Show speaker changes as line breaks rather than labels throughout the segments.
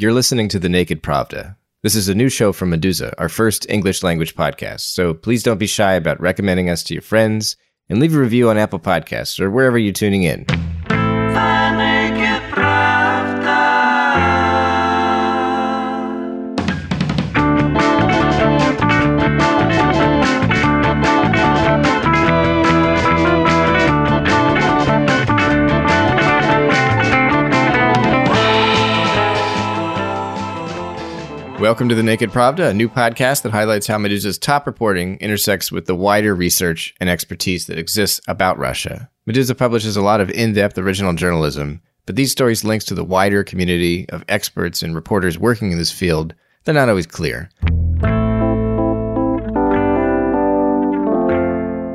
You're listening to The Naked Pravda. This is a new show from Meduza, our first English language podcast, so please don't be shy about recommending us to your friends and leave a review on Apple Podcasts or wherever you're tuning in. Welcome to The Naked Pravda, a new podcast that highlights how Meduza's top reporting intersects with the wider research and expertise that exists about Russia. Meduza publishes a lot of in depth original journalism, but these stories' links to the wider community of experts and reporters working in this field, they're not always clear.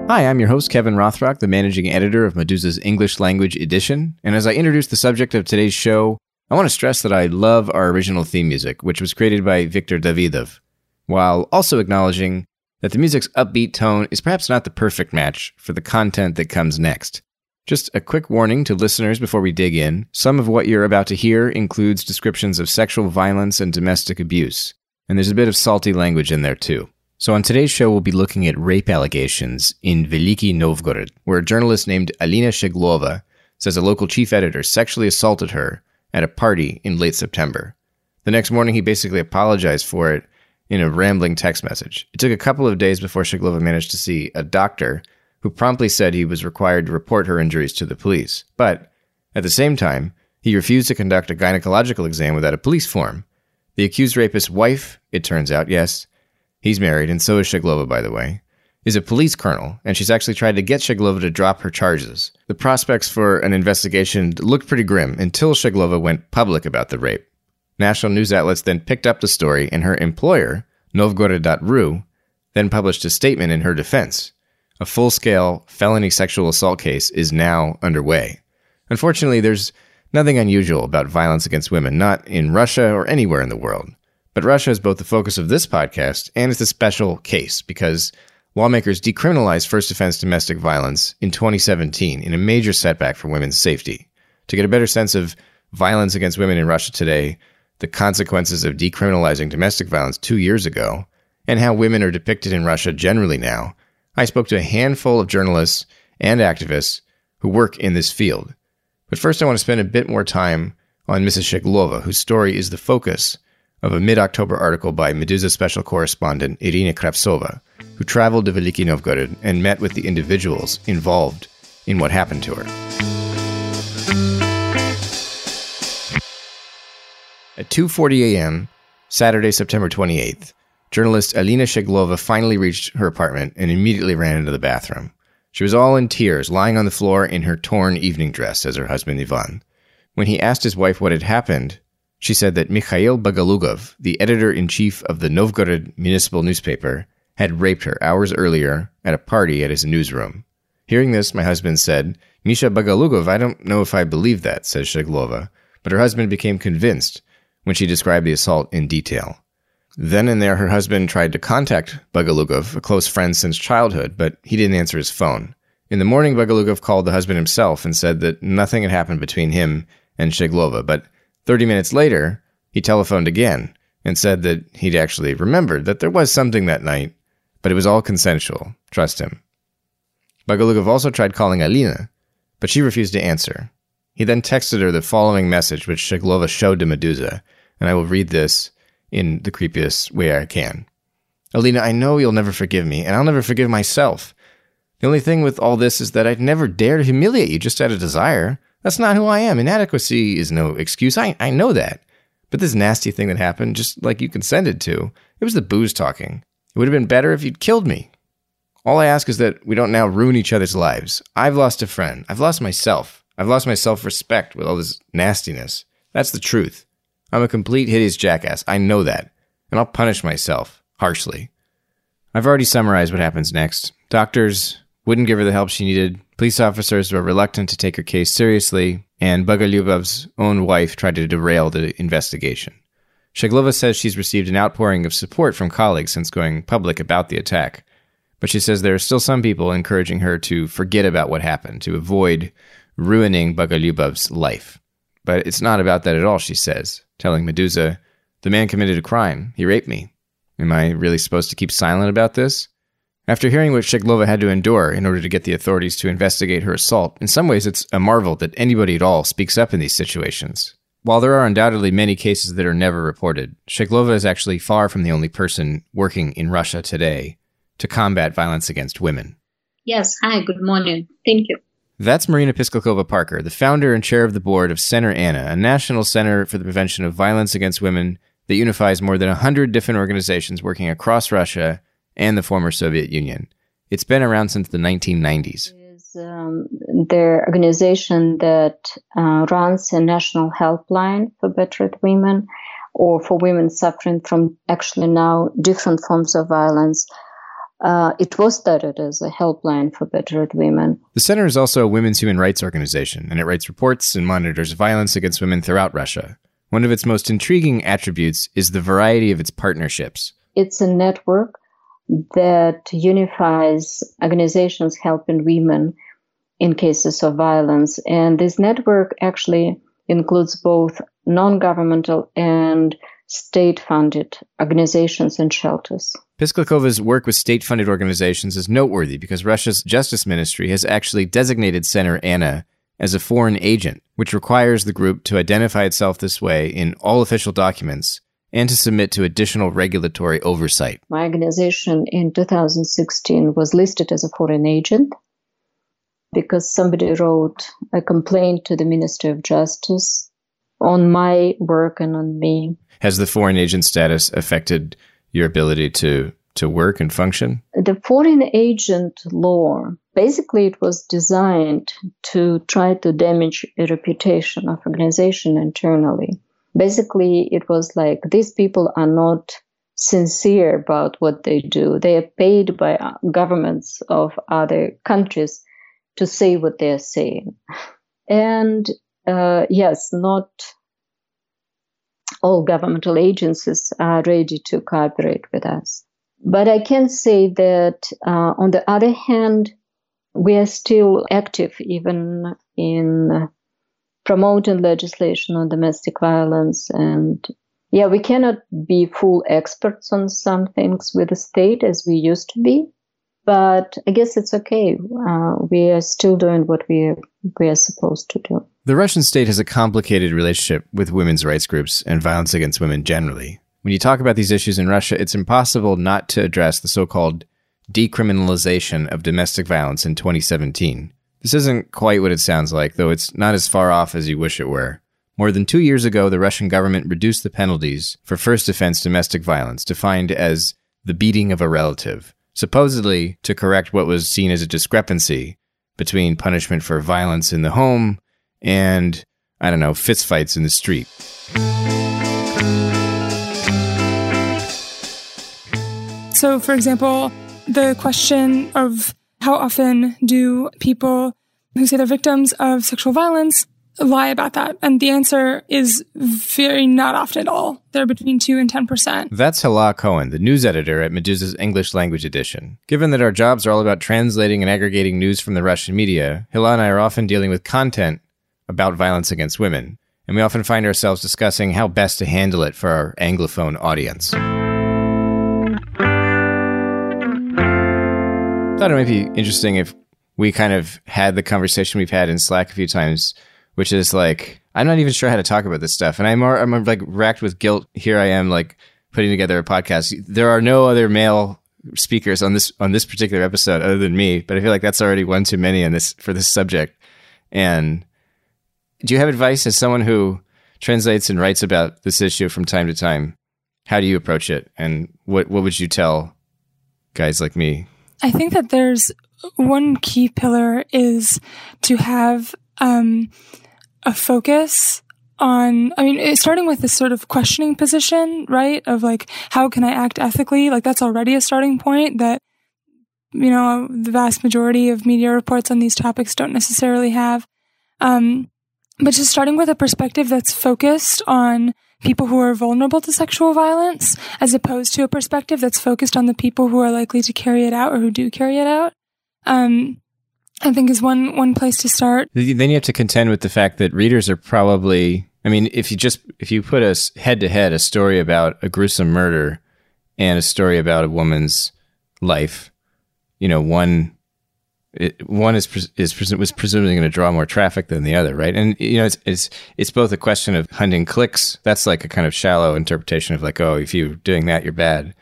Hi, I'm your host, Kevin Rothrock, the managing editor of Meduza's English language edition. And as I introduce the subject of today's show, I want to stress that I love our original theme music, which was created by Viktor Davidov, while also acknowledging that the music's upbeat tone is perhaps not the perfect match for the content that comes next. Just a quick warning to listeners before we dig in some of what you're about to hear includes descriptions of sexual violence and domestic abuse, and there's a bit of salty language in there too. So, on today's show, we'll be looking at rape allegations in Veliky Novgorod, where a journalist named Alina Sheglova says a local chief editor sexually assaulted her at a party in late September. The next morning, he basically apologized for it in a rambling text message. It took a couple of days before Sheglova managed to see a doctor who promptly said he was required to report her injuries to the police. But at the same time, he refused to conduct a gynecological exam without a police form. The accused rapist's wife, it turns out, yes, he's married, and so is Sheglova, by the way, is a police colonel, and she's actually tried to get Sheglova to drop her charges. The prospects for an investigation looked pretty grim until Sheglova went public about the rape. National news outlets then picked up the story, and her employer, Novgorod.ru, then published a statement in her defense. A full scale felony sexual assault case is now underway. Unfortunately, there's nothing unusual about violence against women, not in Russia or anywhere in the world. But Russia is both the focus of this podcast and it's a special case because lawmakers decriminalized first offense domestic violence in 2017 in a major setback for women's safety. To get a better sense of violence against women in Russia today, the consequences of decriminalizing domestic violence two years ago, and how women are depicted in Russia generally now, I spoke to a handful of journalists and activists who work in this field. But first, I want to spend a bit more time on Mrs. Sheglova, whose story is the focus of a mid October article by Meduza special correspondent Irina Kravtsova, who traveled to Veliky Novgorod and met with the individuals involved in what happened to her. At 2:40 a.m., Saturday, September 28th, journalist Alina Sheglova finally reached her apartment and immediately ran into the bathroom. She was all in tears, lying on the floor in her torn evening dress, says her husband Ivan. When he asked his wife what had happened, she said that Mikhail Bogolyubov, the editor in chief of the Novgorod municipal newspaper, had raped her hours earlier at a party at his newsroom. Hearing this, my husband said, Misha Bogolyubov, I don't know if I believe that, says Shaglova. but her husband became convinced when she described the assault in detail. Then and there, her husband tried to contact Bogolyubov, a close friend since childhood, but he didn't answer his phone. In the morning, Bogolyubov called the husband himself and said that nothing had happened between him and Shaglova, but 30 minutes later, he telephoned again and said that he'd actually remembered that there was something that night, but it was all consensual. Trust him. Bogolyubov also tried calling Alina, but she refused to answer. He then texted her the following message, which Shaglova showed to Meduza, and I will read this in the creepiest way I can. Alina, I know you'll never forgive me, and I'll never forgive myself. The only thing with all this is that I'd never dare to humiliate you just out of desire. That's not who I am. Inadequacy is no excuse. I, I know that. But this nasty thing that happened, just like you consented to, it was the booze talking. It would have been better if you'd killed me. All I ask is that we don't now ruin each other's lives. I've lost a friend. I've lost myself. I've lost my self respect with all this nastiness. That's the truth. I'm a complete hideous jackass. I know that. And I'll punish myself harshly. I've already summarized what happens next. Doctors wouldn't give her the help she needed. Police officers were reluctant to take her case seriously, and Bogolyubov's own wife tried to derail the investigation. Shaglova says she's received an outpouring of support from colleagues since going public about the attack, but she says there are still some people encouraging her to forget about what happened, to avoid ruining Bogolyubov's life. But it's not about that at all, she says, telling Meduza, The man committed a crime. He raped me. Am I really supposed to keep silent about this? After hearing what Sheglova had to endure in order to get the authorities to investigate her assault, in some ways it's a marvel that anybody at all speaks up in these situations. While there are undoubtedly many cases that are never reported, Sheglova is actually far from the only person working in Russia today to combat violence against women.
Yes, hi, good morning. Thank you.
That's Marina Pisklakova Parker, the founder and chair of the board of Center Anna, a national center for the prevention of violence against women that unifies more than 100 different organizations working across Russia and the former Soviet Union. It's been around since the 1990s.
Is um, their organization that uh, runs a national helpline for battered women or for women suffering from actually now different forms of violence. Uh, it was started as a helpline for battered women.
The center is also a women's human rights organization, and it writes reports and monitors violence against women throughout Russia. One of its most intriguing attributes is the variety of its partnerships.
It's a network that unifies organizations helping women in cases of violence. And this network actually includes both non governmental and state funded organizations and shelters.
Pisklakova's work with state funded organizations is noteworthy because Russia's justice ministry has actually designated Center Anna as a foreign agent, which requires the group to identify itself this way in all official documents and to submit to additional regulatory oversight.
My organization in 2016 was listed as a foreign agent because somebody wrote a complaint to the Ministry of Justice on my work and on me.
Has the foreign agent status affected your ability to to work and function?
The foreign agent law basically it was designed to try to damage a reputation of organization internally basically it was like these people are not sincere about what they do. They are paid by uh, governments of other countries to say what they are saying. And uh, yes, not all governmental agencies are ready to cooperate with us. But I can say that uh, on the other hand, we are still active even in promoting legislation on domestic violence and yeah we cannot be full experts on some things with the state as we used to be but i guess it's okay. Uh, we are still doing what we are, we are supposed to do.
The russian state has a complicated relationship with women's rights groups and violence against women generally. When you talk about these issues in russia it's impossible not to address the so-called decriminalization of domestic violence in 2017 this isn't quite what it sounds like, though it's not as far off as you wish it were. More than two years ago, the Russian government reduced the penalties for first offense domestic violence, defined as the beating of a relative, supposedly to correct what was seen as a discrepancy between punishment for violence in the home and, I don't know, fistfights in the street.
So, for example, the question of how often do people who say they're victims of sexual violence lie about that? And the answer is very not often at all. They're between 2 and 10%.
That's Hilah Kohen, the news editor at Meduza's English language edition. Given that our jobs are all about translating and aggregating news from the Russian media, Hilah and I are often dealing with content about violence against women, and we often find ourselves discussing how best to handle it for our Anglophone audience. Thought it might be interesting if we kind of had the conversation we've had in Slack a few times, which is like, I'm not even sure how to talk about this stuff. And I'm, I'm like racked with guilt. Here I am, like putting together a podcast. There are no other male speakers on this, on this particular episode other than me, but I feel like that's already one too many on this, for this subject. And do you have advice as someone who translates and writes about this issue from time to time? How do you approach it? And what, what would you tell guys like me
I think that there's one key pillar is to have um, a focus on i mean starting with this sort of questioning position right? Of like how can i act ethically? Like that's already a starting point that you know the vast majority of media reports on these topics don't necessarily have. Um, but just starting with a perspective that's focused on people who are vulnerable to sexual violence as opposed to a perspective that's focused on the people who are likely to carry it out or who do carry it out. Um, I think is one one place to start.
Then you have to contend with the fact that readers are probably I mean, if you just if you put us head to head a story about a gruesome murder and a story about a woman's life, you know, one it, one is is was presumably going to draw more traffic than the other, right? And you know, it's it's it's both a question of hunting clicks. That's like a kind of shallow interpretation of like, oh, if you're doing that, you're bad.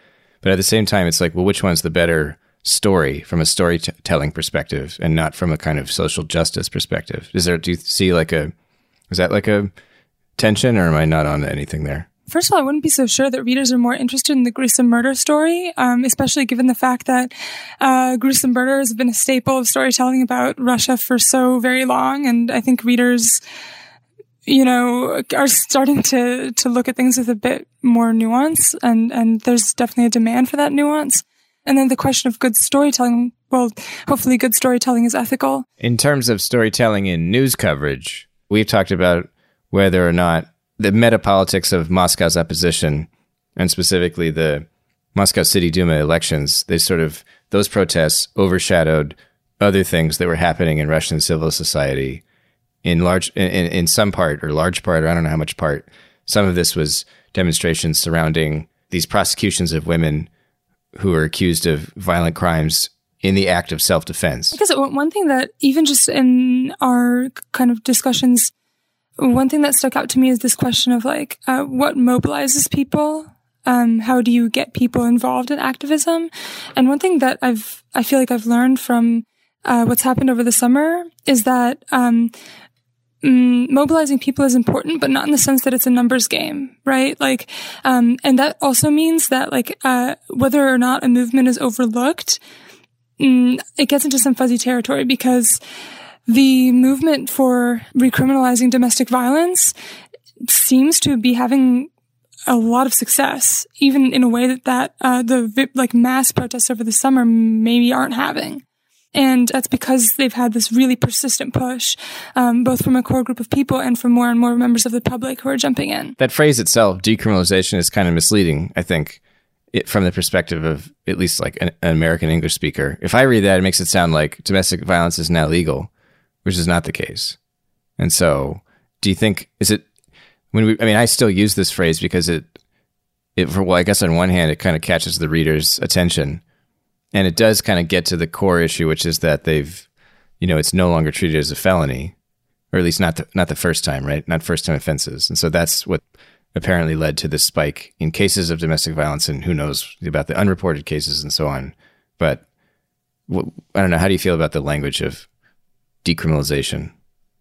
But at the same time, it's like, well, which one's the better story from a storytelling perspective, and not from a kind of social justice perspective? Is there? Do you see like a? Is that like a tension, or am I not on anything there?
First of all, I wouldn't be so sure that readers are more interested in the gruesome murder story, um, especially given the fact that uh, gruesome murder has been a staple of storytelling about Russia for so very long. And I think readers, you know, are starting to to look at things with a bit more nuance, and and there's definitely a demand for that nuance. And then the question of good storytelling. Well, hopefully, good storytelling is ethical.
In terms of storytelling in news coverage, we've talked about whether or not the meta politics of Moscow's opposition, and specifically the Moscow City Duma elections, they sort of those protests overshadowed other things that were happening in Russian civil society. In large, in, in some part or large part, or I don't know how much part, some of this was demonstrations surrounding these prosecutions of women who are accused of violent crimes in the act of self defense.
Because one thing that even just in our kind of discussions one thing that stuck out to me is this question of like, uh, what mobilizes people? Um, how do you get people involved in activism? And one thing that I've, I feel like I've learned from, uh, what's happened over the summer is that, um, mm, mobilizing people is important, but not in the sense that it's a numbers game, right? Like, um, and that also means that like, uh, whether or not a movement is overlooked, mm, it gets into some fuzzy territory because, the movement for recriminalizing domestic violence seems to be having a lot of success, even in a way that, that uh, the like mass protests over the summer maybe aren't having. And that's because they've had this really persistent push, um, both from a core group of people and from more and more members of the public who are jumping in.
That phrase itself, decriminalization, is kind of misleading, I think, it, from the perspective of at least like an, an American English speaker. If I read that, it makes it sound like domestic violence is now legal which is not the case. And so, do you think is it when we? I mean, I still use this phrase because it it for well, I guess on one hand, it kind of catches the reader's attention, and it does kind of get to the core issue, which is that they've, you know, it's no longer treated as a felony, or at least not the, not the first time, right? Not first time offenses, and so that's what apparently led to the spike in cases of domestic violence, and who knows about the unreported cases and so on. But I don't know. How do you feel about the language of decriminalization.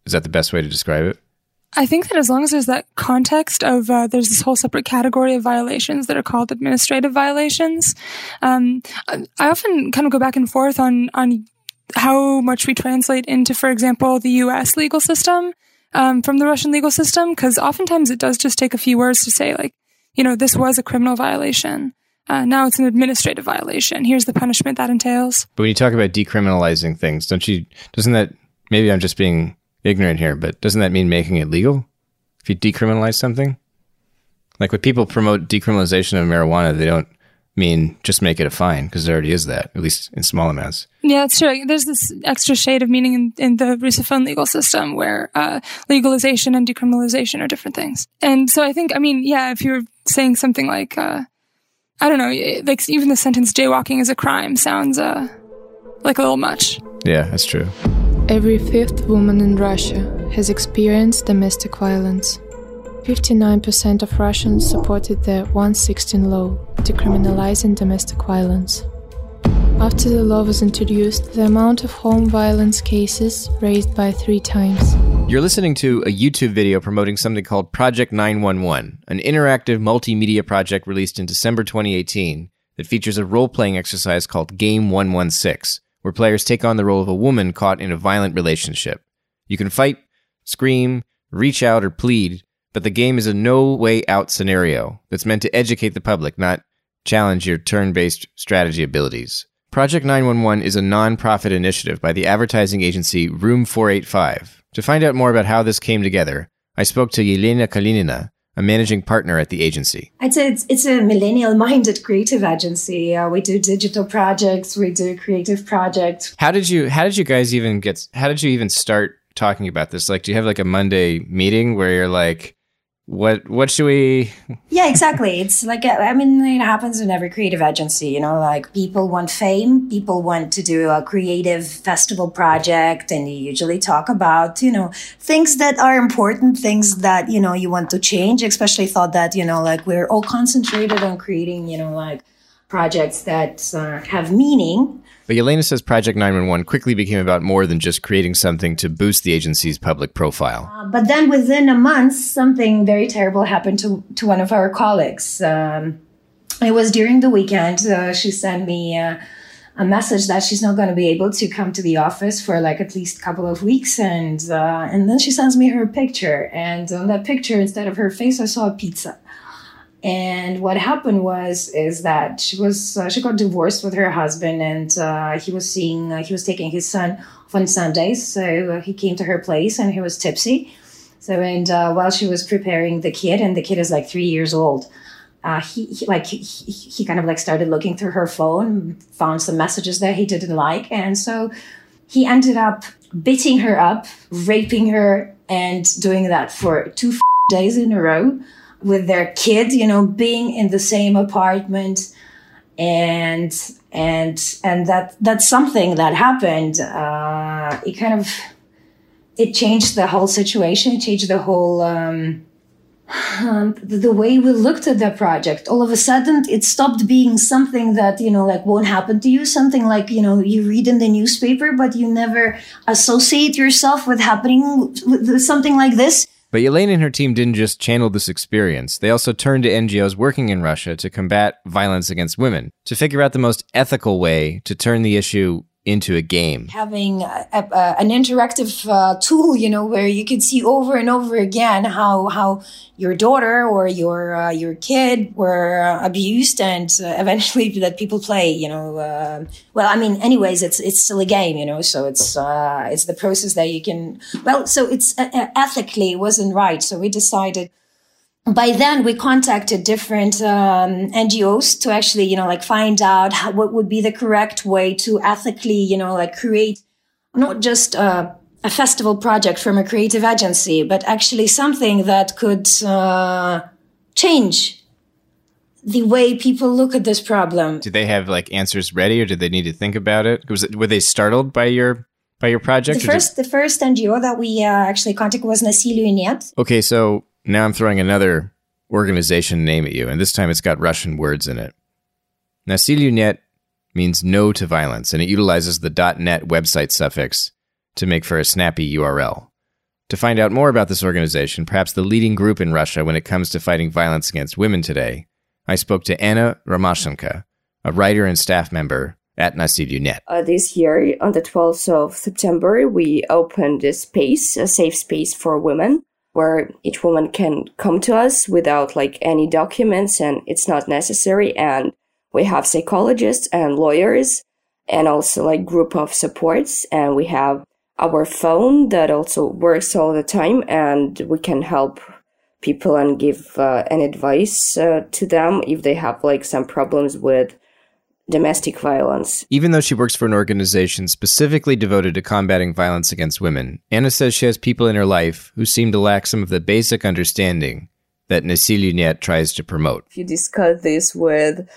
Is that the best way to describe it?
I think that as long as there's that context of uh, there's this whole separate category of violations that are called administrative violations. Um, I often kind of go back and forth on on how much we translate into, for example, the U.S. legal system um, from the Russian legal system, because oftentimes it does just take a few words to say, like, you know, this was a criminal violation. Uh, now it's an administrative violation. Here's the punishment that entails.
But when you talk about decriminalizing things, don't you? Doesn't that maybe I'm just being ignorant here, but doesn't that mean making it legal? If you decriminalize something? Like when people promote decriminalization of marijuana, they don't mean just make it a fine because there already is that, at least in small amounts.
Yeah, that's true. There's this extra shade of meaning in, in the Russophone legal system where uh, legalization and decriminalization are different things. And so I think, I mean, yeah, if you're saying something like, uh, I don't know, like even the sentence jaywalking is a crime sounds uh, like a little much.
Yeah, that's true.
Every fifth woman in Russia has experienced domestic violence. 59% of Russians supported the 116 law, decriminalizing domestic violence. After the law was introduced, the amount of home violence cases raised by three times.
You're listening to a YouTube video promoting something called Project 911, an interactive multimedia project released in December 2018 that features a role playing exercise called Game 116 where players take on the role of a woman caught in a violent relationship. You can fight, scream, reach out, or plead, but the game is a no way out scenario that's meant to educate the public, not challenge your turn based strategy abilities. Project 911 is a non-profit initiative by the advertising agency Room 485. To find out more about how this came together, I spoke to Elena Kalinina, a managing partner at the agency?
I'd say it's, it's a millennial minded creative agency. Uh, we do digital projects, we do creative projects.
How did you how did you guys even get how did you even start talking about this? Like do you have like a Monday meeting where you're like what what should we?
Yeah exactly. It's like i mean it happens in every creative agency you know like people want fame people want to do a creative festival project and you usually talk about you know things that are important things that you know you want to change especially thought that you know like we're all concentrated on creating you know like projects that uh, have meaning
but Elena says Project 911 quickly became about more than just creating something to boost the agency's public profile.
Uh, but then within a month, something very terrible happened to, to one of our colleagues. Um, it was during the weekend. Uh, she sent me uh, a message that she's not going to be able to come to the office for like at least a couple of weeks. And, uh, and then she sends me her picture. And on that picture, instead of her face, I saw a pizza. And what happened was is that she was uh, she got divorced with her husband, and uh, he was seeing uh, he was taking his son on Sundays. So uh, he came to her place, and he was tipsy. So and uh, while she was preparing the kid, and the kid is like three years old, uh, he, he, like he, he kind of like started looking through her phone, found some messages that he didn't like, and so he ended up beating her up, raping her, and doing that for two days in a row with their kid, you know, being in the same apartment and and and that that's something that happened. Uh it kind of it changed the whole situation it changed the whole um, um the way we looked at the project. All of a sudden it stopped being something that you know like won't happen to you something like you know you read in the newspaper but you never associate yourself with happening with something like this
but Elena and her team didn't just channel this experience. They also turned to NGOs working in Russia to combat violence against women, to figure out the most ethical way to turn the issue into a game.
Having a, a, an interactive uh, tool, you know, where you can see over and over again how how your daughter or your uh, your kid were uh, abused, and uh, eventually that people play, you know. Uh, well, I mean, anyways, it's it's still a game, you know. So it's uh, it's the process that you can. Well, so it's ethically wasn't right, so we decided by then we contacted different um, ngos to actually you know like find out how, what would be the correct way to ethically you know like create not just uh, a festival project from a creative agency but actually something that could uh, change the way people look at this problem
did they have like answers ready or did they need to think about it was it, were they startled by your by your project
the first did- the first ngo that we uh, actually contacted was Nasilyu Net.
okay so now I'm throwing another organization name at you, and this time it's got Russian words in it. Nasilyu means no to violence, and it utilizes the .net website suffix to make for a snappy URL. To find out more about this organization, perhaps the leading group in Russia when it comes to fighting violence against women today, I spoke to Anna Romashenko, a writer and staff member at Nasilyu
Uh, this year, on the 12th of September, we opened a space, a safe space for women where each woman can come to us without like any documents and it's not necessary. And we have psychologists and lawyers and also like group of supports. And we have our phone that also works all the time and we can help people and give uh, an advice uh, to them if they have like some problems with domestic violence.
Even though she works for an organization specifically devoted to combating violence against women, Anna says she has people in her life who seem to lack some of the basic understanding that Nasilyu tries to promote.
If you discuss this with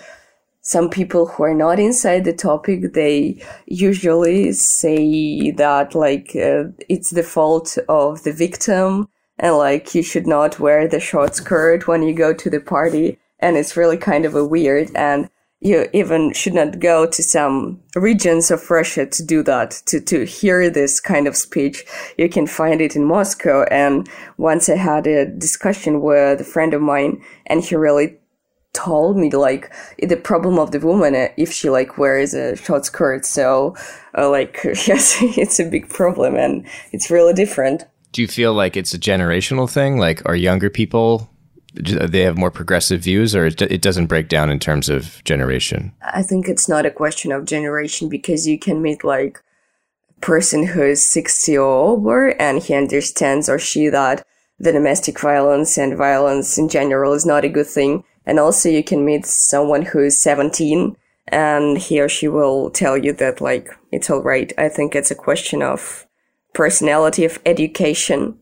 some people who are not inside the topic, they usually say that like uh, it's the fault of the victim and like you should not wear the short skirt when you go to the party. And it's really kind of a weird and you even should not go to some regions of Russia to do that, to, to hear this kind of speech. You can find it in Moscow. And once I had a discussion with a friend of mine and he really told me like the problem of the woman uh, if she like wears a short skirt. So uh, like, yes, it's a big problem and it's really different.
Do you feel like it's a generational thing? Like, are younger people they have more progressive views or it doesn't break down in terms of generation?
I think it's not a question of generation because you can meet like a person who is 60 or over and he understands or she that the domestic violence and violence in general is not a good thing. And also you can meet someone who is 17 and he or she will tell you that like it's all right. I think it's a question of personality of education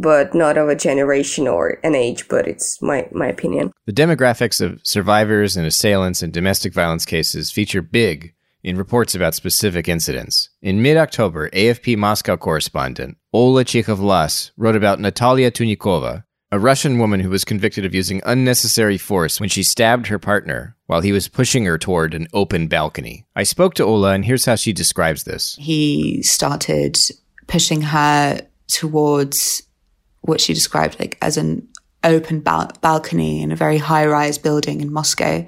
but not of a generation or an age, but it's my, my opinion.
The demographics of survivors and assailants in domestic violence cases feature big in reports about specific incidents. In mid October, AFP Moscow correspondent Ola Chikov wrote about Natalia Tunikova, a Russian woman who was convicted of using unnecessary force when she stabbed her partner while he was pushing her toward an open balcony. I spoke to Ola, and here's how she describes this.
He started pushing her towards what she described like as an open bal- balcony in a very high rise building in Moscow.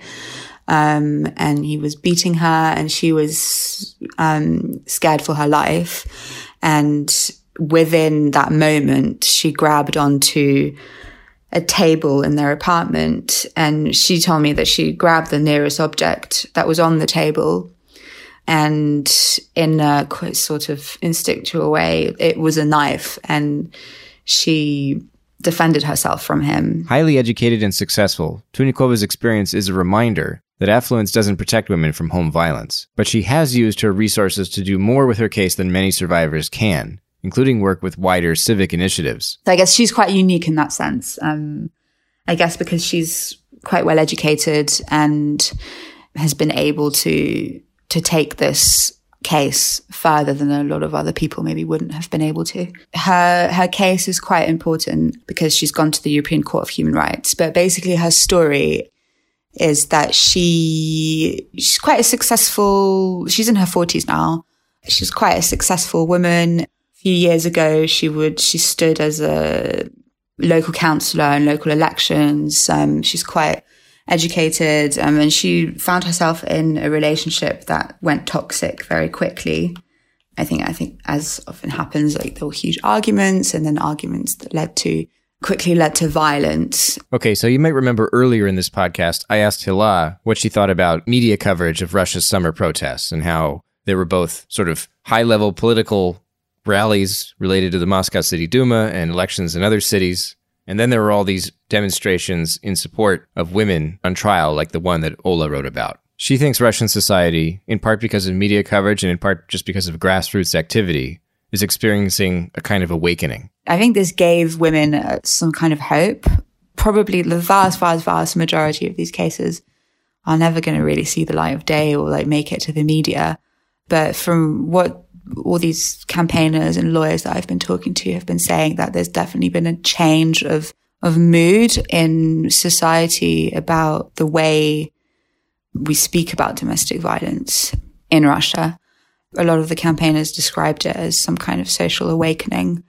Um, and he was beating her and she was um, scared for her life. And within that moment, she grabbed onto a table in their apartment and she told me that she grabbed the nearest object that was on the table and in a sort of instinctual way it was a knife and she defended herself from him
highly educated and successful tunikova's experience is a reminder that affluence doesn't protect women from home violence but she has used her resources to do more with her case than many survivors can including work with wider civic initiatives.
So I guess she's quite unique in that sense. Um, I guess because she's quite well educated and has been able to to take this case further than a lot of other people maybe wouldn't have been able to. Her her case is quite important because she's gone to the European Court of Human Rights, but basically her story is that she she's quite a successful she's in her 40s now. She's quite a successful woman A few years ago, she would, she stood as a local councillor in local elections. Um, she's quite educated um, and she found herself in a relationship that went toxic very quickly. I think, I think as often happens, like there were huge arguments and then arguments that led to quickly led to violence.
Okay, so you might remember earlier in this podcast, I asked Hilah what she thought about media coverage of Russia's summer protests and how they were both sort of high level political rallies related to the Moscow City Duma and elections in other cities. And then there were all these demonstrations in support of women on trial, like the one that Ola wrote about. She thinks Russian society, in part because of media coverage and in part just because of grassroots activity, is experiencing a kind of awakening.
I think this gave women uh, some kind of hope. Probably the vast, vast, vast majority of these cases are never going to really see the light of day or like make it to the media. But from what all these campaigners and lawyers that I've been talking to have been saying that there's definitely been a change of of mood in society about the way we speak about domestic violence in Russia. A lot of the campaigners described it as some kind of social awakening.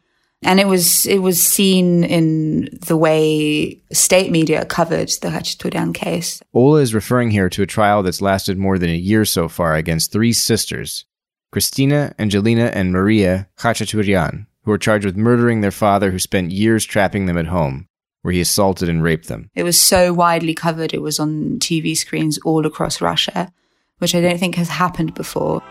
And it was it was seen in the way state media covered the Khachaturian case.
Ola is referring here to a trial that's lasted more than a year so far against three sisters Christina, Angelina, and Maria Khachaturian, who were charged with murdering their father who spent years trapping them at home, where he assaulted and raped them.
It was so widely covered, it was on TV screens all across Russia, which I don't think has happened before.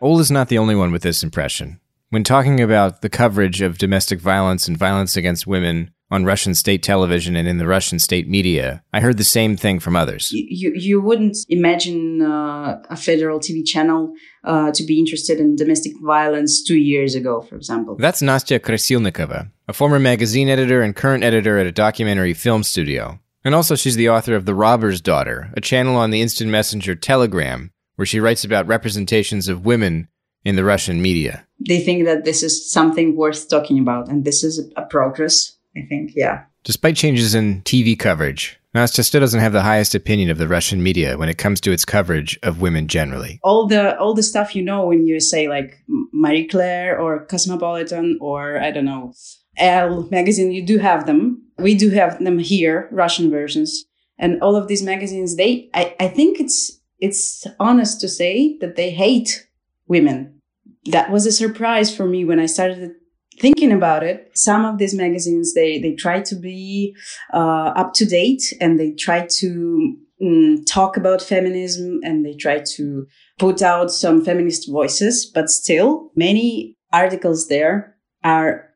Ol is not the only one with this impression. When talking about the coverage of domestic violence and violence against women on Russian state television and in the Russian state media, I heard the same thing from others.
You, you wouldn't imagine uh, a federal TV channel uh, to be interested in domestic violence two years ago, for example.
That's Nastya Krasilnikova, a former magazine editor and current editor at a documentary film studio. And also, she's the author of The Robber's Daughter, a channel on the instant messenger Telegram, where she writes about representations of women in the Russian media.
They think that this is something worth talking about, and this is a progress I think, yeah.
Despite changes in TV coverage, Nastya still doesn't have the highest opinion of the Russian media when it comes to its coverage of women generally.
All the all the stuff you know when you say like Marie Claire or Cosmopolitan or I don't know Elle magazine, you do have them. We do have them here, Russian versions, and all of these magazines. They, I, I think it's it's honest to say that they hate women. That was a surprise for me when I started thinking about it, some of these magazines they they try to be uh, up to date and they try to mm, talk about feminism and they try to put out some feminist voices, but still many articles there are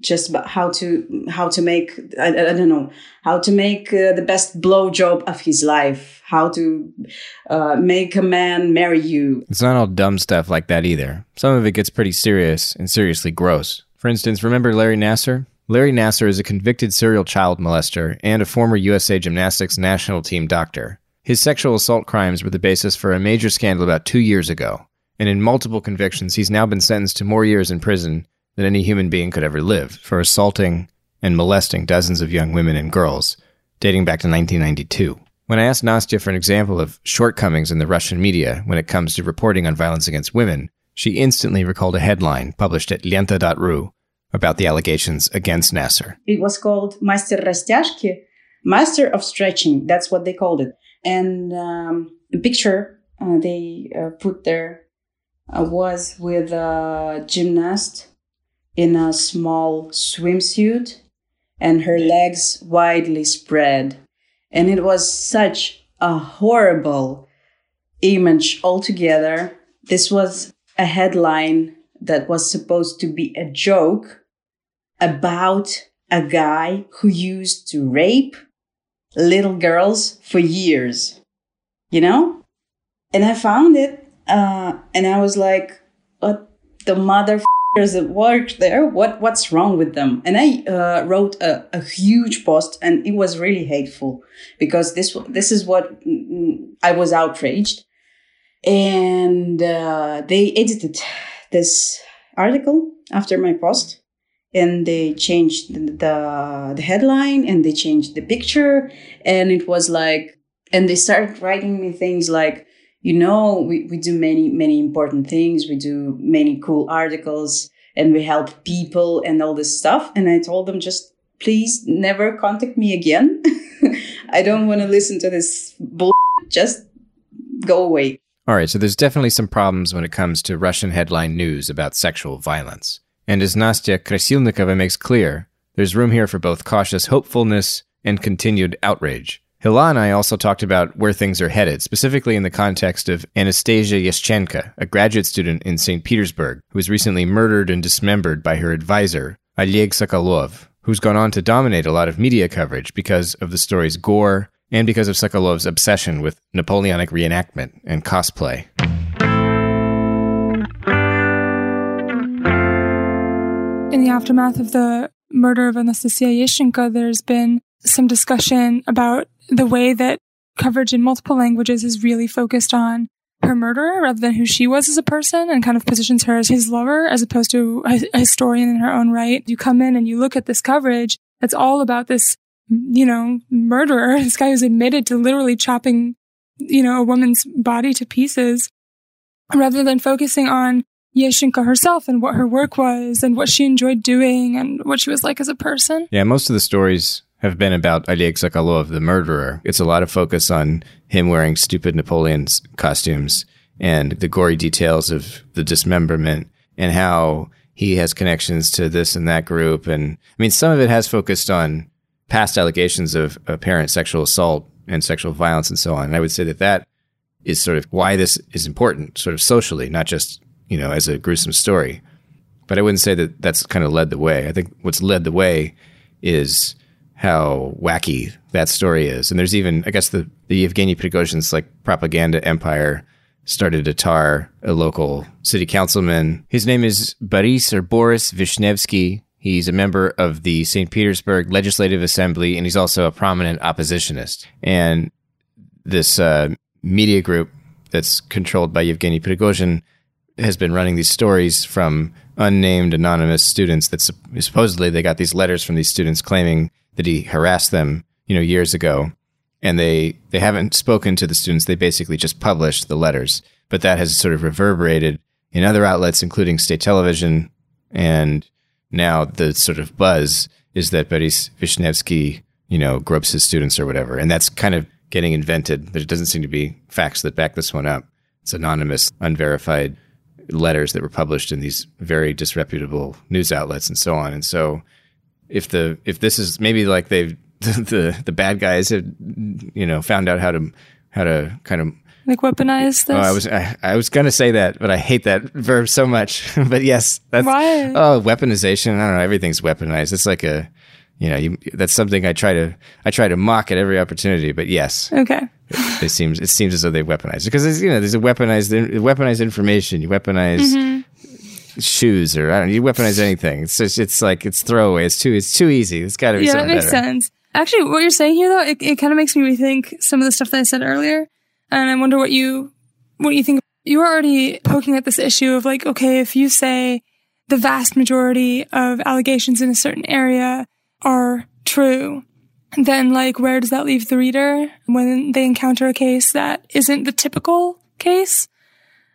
just about how to how to make I, I don't know how to make uh, the best blow job of his life, how to uh, make a man marry you.
It's not all dumb stuff like that either. Some of it gets pretty serious and seriously gross. For instance, remember Larry Nassar? Larry Nassar is a convicted serial child molester and a former USA Gymnastics national team doctor. His sexual assault crimes were the basis for a major scandal about two years ago, and in multiple convictions, he's now been sentenced to more years in prison than any human being could ever live for assaulting and molesting dozens of young women and girls, dating back to 1992. When I asked Nastya for an example of shortcomings in the Russian media when it comes to reporting on violence against women, she instantly recalled a headline published at Lenta.ru about the allegations against Nassar.
It was called Master Rastyashki, Master of Stretching. That's what they called it. And um, the picture uh, they uh, put there uh, was with a gymnast in a small swimsuit and her legs widely spread. And it was such a horrible image altogether. This was a headline that was supposed to be a joke about a guy who used to rape little girls for years, you know? And I found it, uh, and I was like, what the motherfuckers that work there? What what's wrong with them? And i uh, wrote a, a, huge post and it was really hateful because this this is what mm, i was outraged and uh, they edited this article after my post and they changed the, the, the headline and they changed the picture and it was like and they started writing me things like you know we, we do many many important things we do many cool articles and we help people and all this stuff. And i told them just please never contact me again. I don't want to listen to this bull just go away
all right so there's definitely some problems when it comes to russian headline news about sexual violence and as Nastya Krasilnikova makes clear, there's room here for both cautious hopefulness and continued outrage. Hilah and I also talked about where things are headed, specifically in the context of Anastasia Yashchenko, a graduate student in St. Petersburg who was recently murdered and dismembered by her advisor, Oleg Sokolov, who's gone on to dominate a lot of media coverage because of the story's gore and because of Sokolov's obsession with Napoleonic reenactment and cosplay.
in the aftermath of the murder of Anastasia Yashchenko, there's been some discussion about the way that coverage in multiple languages is really focused on her murderer rather than who she was as a person and kind of positions her as his lover as opposed to a historian in her own right. You come in and you look at this coverage that's all about this, you know, murderer, this guy who's admitted to literally chopping, you know, a woman's body to pieces rather than focusing on Yashchenko herself and what her work was and what she enjoyed doing and what she was like as a person.
Yeah, most of the stories have been about Oleg Sokolov, the murderer. It's a lot of focus on him wearing stupid Napoleon's costumes and the gory details of the dismemberment and how he has connections to this and that group. And I mean, some of it has focused on past allegations of apparent sexual assault and sexual violence and so on. And I would say that that is sort of why this is important, sort of socially, not just you know, as a gruesome story. But I wouldn't say that that's kind of led the way. I think what's led the way is how wacky that story is. And there's even, I guess, the, the Yevgeny Prigozhin's like propaganda empire started to tar a local city councilman. His name is Boris or Boris Vishnevsky. He's a member of the St. Petersburg Legislative Assembly, and he's also a prominent oppositionist. And this uh, media group that's controlled by Yevgeny Prigozhin has been running these stories from unnamed anonymous students that supposedly they got these letters from these students claiming that he harassed them, you know, years ago. And they, they haven't spoken to the students. They basically just published the letters. But that has sort of reverberated in other outlets, including state television. And now the sort of buzz is that Boris Vishnevsky, you know, gropes his students or whatever. And that's kind of getting invented. There doesn't seem to be facts that back this one up. It's anonymous, unverified letters that were published in these very disreputable news outlets and so on. And so if the if this is maybe like they've the the bad guys have you know found out how to how to kind of
Like weaponize this?
Oh, I was I, I was gonna say that, but I hate that verb so much. but yes, that's
Why?
oh weaponization. I don't know. Everything's weaponized. It's like a, you know, you, that's something I try to I try to mock at every opportunity. But yes,
okay.
it seems it seems as though they weaponize it because there's you know there's a weaponized weaponized information. You weaponize
Mm-hmm.
shoes or I don't know. You weaponize anything. It's just it's like it's throwaway. It's too it's too easy. It's got to be
Yeah, that
something
makes
better.
sense. Actually, what you're saying here, though, it, it kind of makes me rethink some of the stuff that I said earlier, and I wonder what you what you think. You were already poking at this issue of like, okay, if you say the vast majority of allegations in a certain area are true, then like, where does that leave the reader when they encounter a case that isn't the typical case,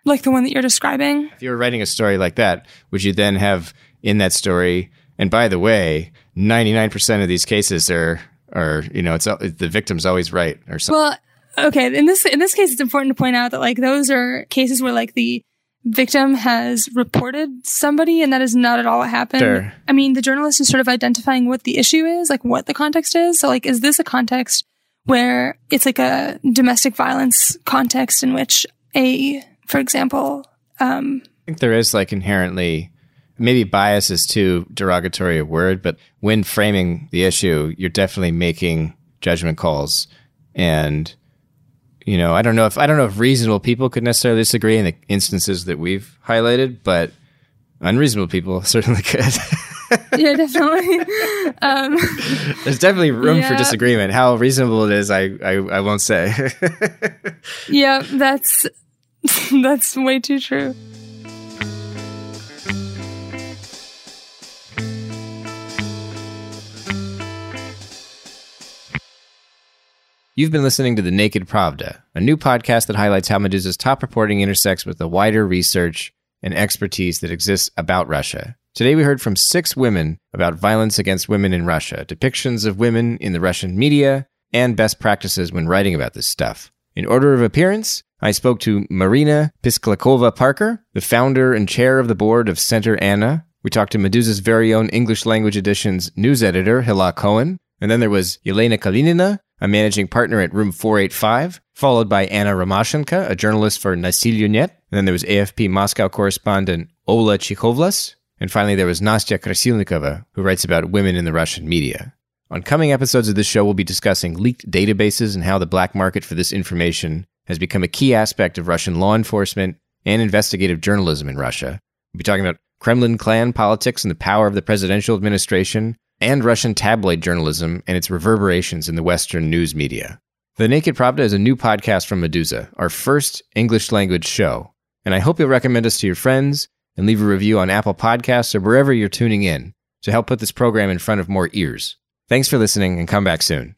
like the one that you're describing?
If you were writing a story like that, would you then have in that story? And by the way, ninety nine percent of these cases are are you know it's the victim's always right or something.
Well, okay. In this in this case, it's important to point out that like those are cases where like the victim has reported somebody, and that is not at all what happened.
Sure.
I mean, the journalist is sort of identifying what the issue is, like what the context is. So, like, is this a context where it's like a domestic violence context in which a, for example, um,
I think there is like inherently maybe bias is too derogatory a word, but when framing the issue, you're definitely making judgment calls. And you know, I don't know if I don't know if reasonable people could necessarily disagree in the instances that we've highlighted, but unreasonable people certainly could.
yeah, definitely. um,
There's definitely room for disagreement. How reasonable it is, I I, I won't say.
yeah, that's that's way too true.
You've been listening to The Naked Pravda, a new podcast that highlights how Meduza's top reporting intersects with the wider research and expertise that exists about Russia. Today we heard from six women about violence against women in Russia, depictions of women in the Russian media, and best practices when writing about this stuff. In order of appearance, I spoke to Marina Pisklakova Parker, the founder and chair of the board of Center Anna. We talked to Meduza's very own English language edition's news editor, Hilah Kohen. And then there was Yelena Kalinina, a managing partner at Room 485, followed by Anna Romashenko, a journalist for Nasilyu.net. And then there was AFP Moscow correspondent Ola Cichowlas. And finally, there was Nastya Krasilnikova, who writes about women in the Russian media. On coming episodes of this show, we'll be discussing leaked databases and how the black market for this information has become a key aspect of Russian law enforcement and investigative journalism in Russia. We'll be talking about Kremlin clan politics and the power of the presidential administration, and Russian tabloid journalism and its reverberations in the Western news media. The Naked Pravda is a new podcast from Meduza, our first English language show, and I hope you'll recommend us to your friends and leave a review on Apple Podcasts or wherever you're tuning in to help put this program in front of more ears. Thanks for listening and come back soon.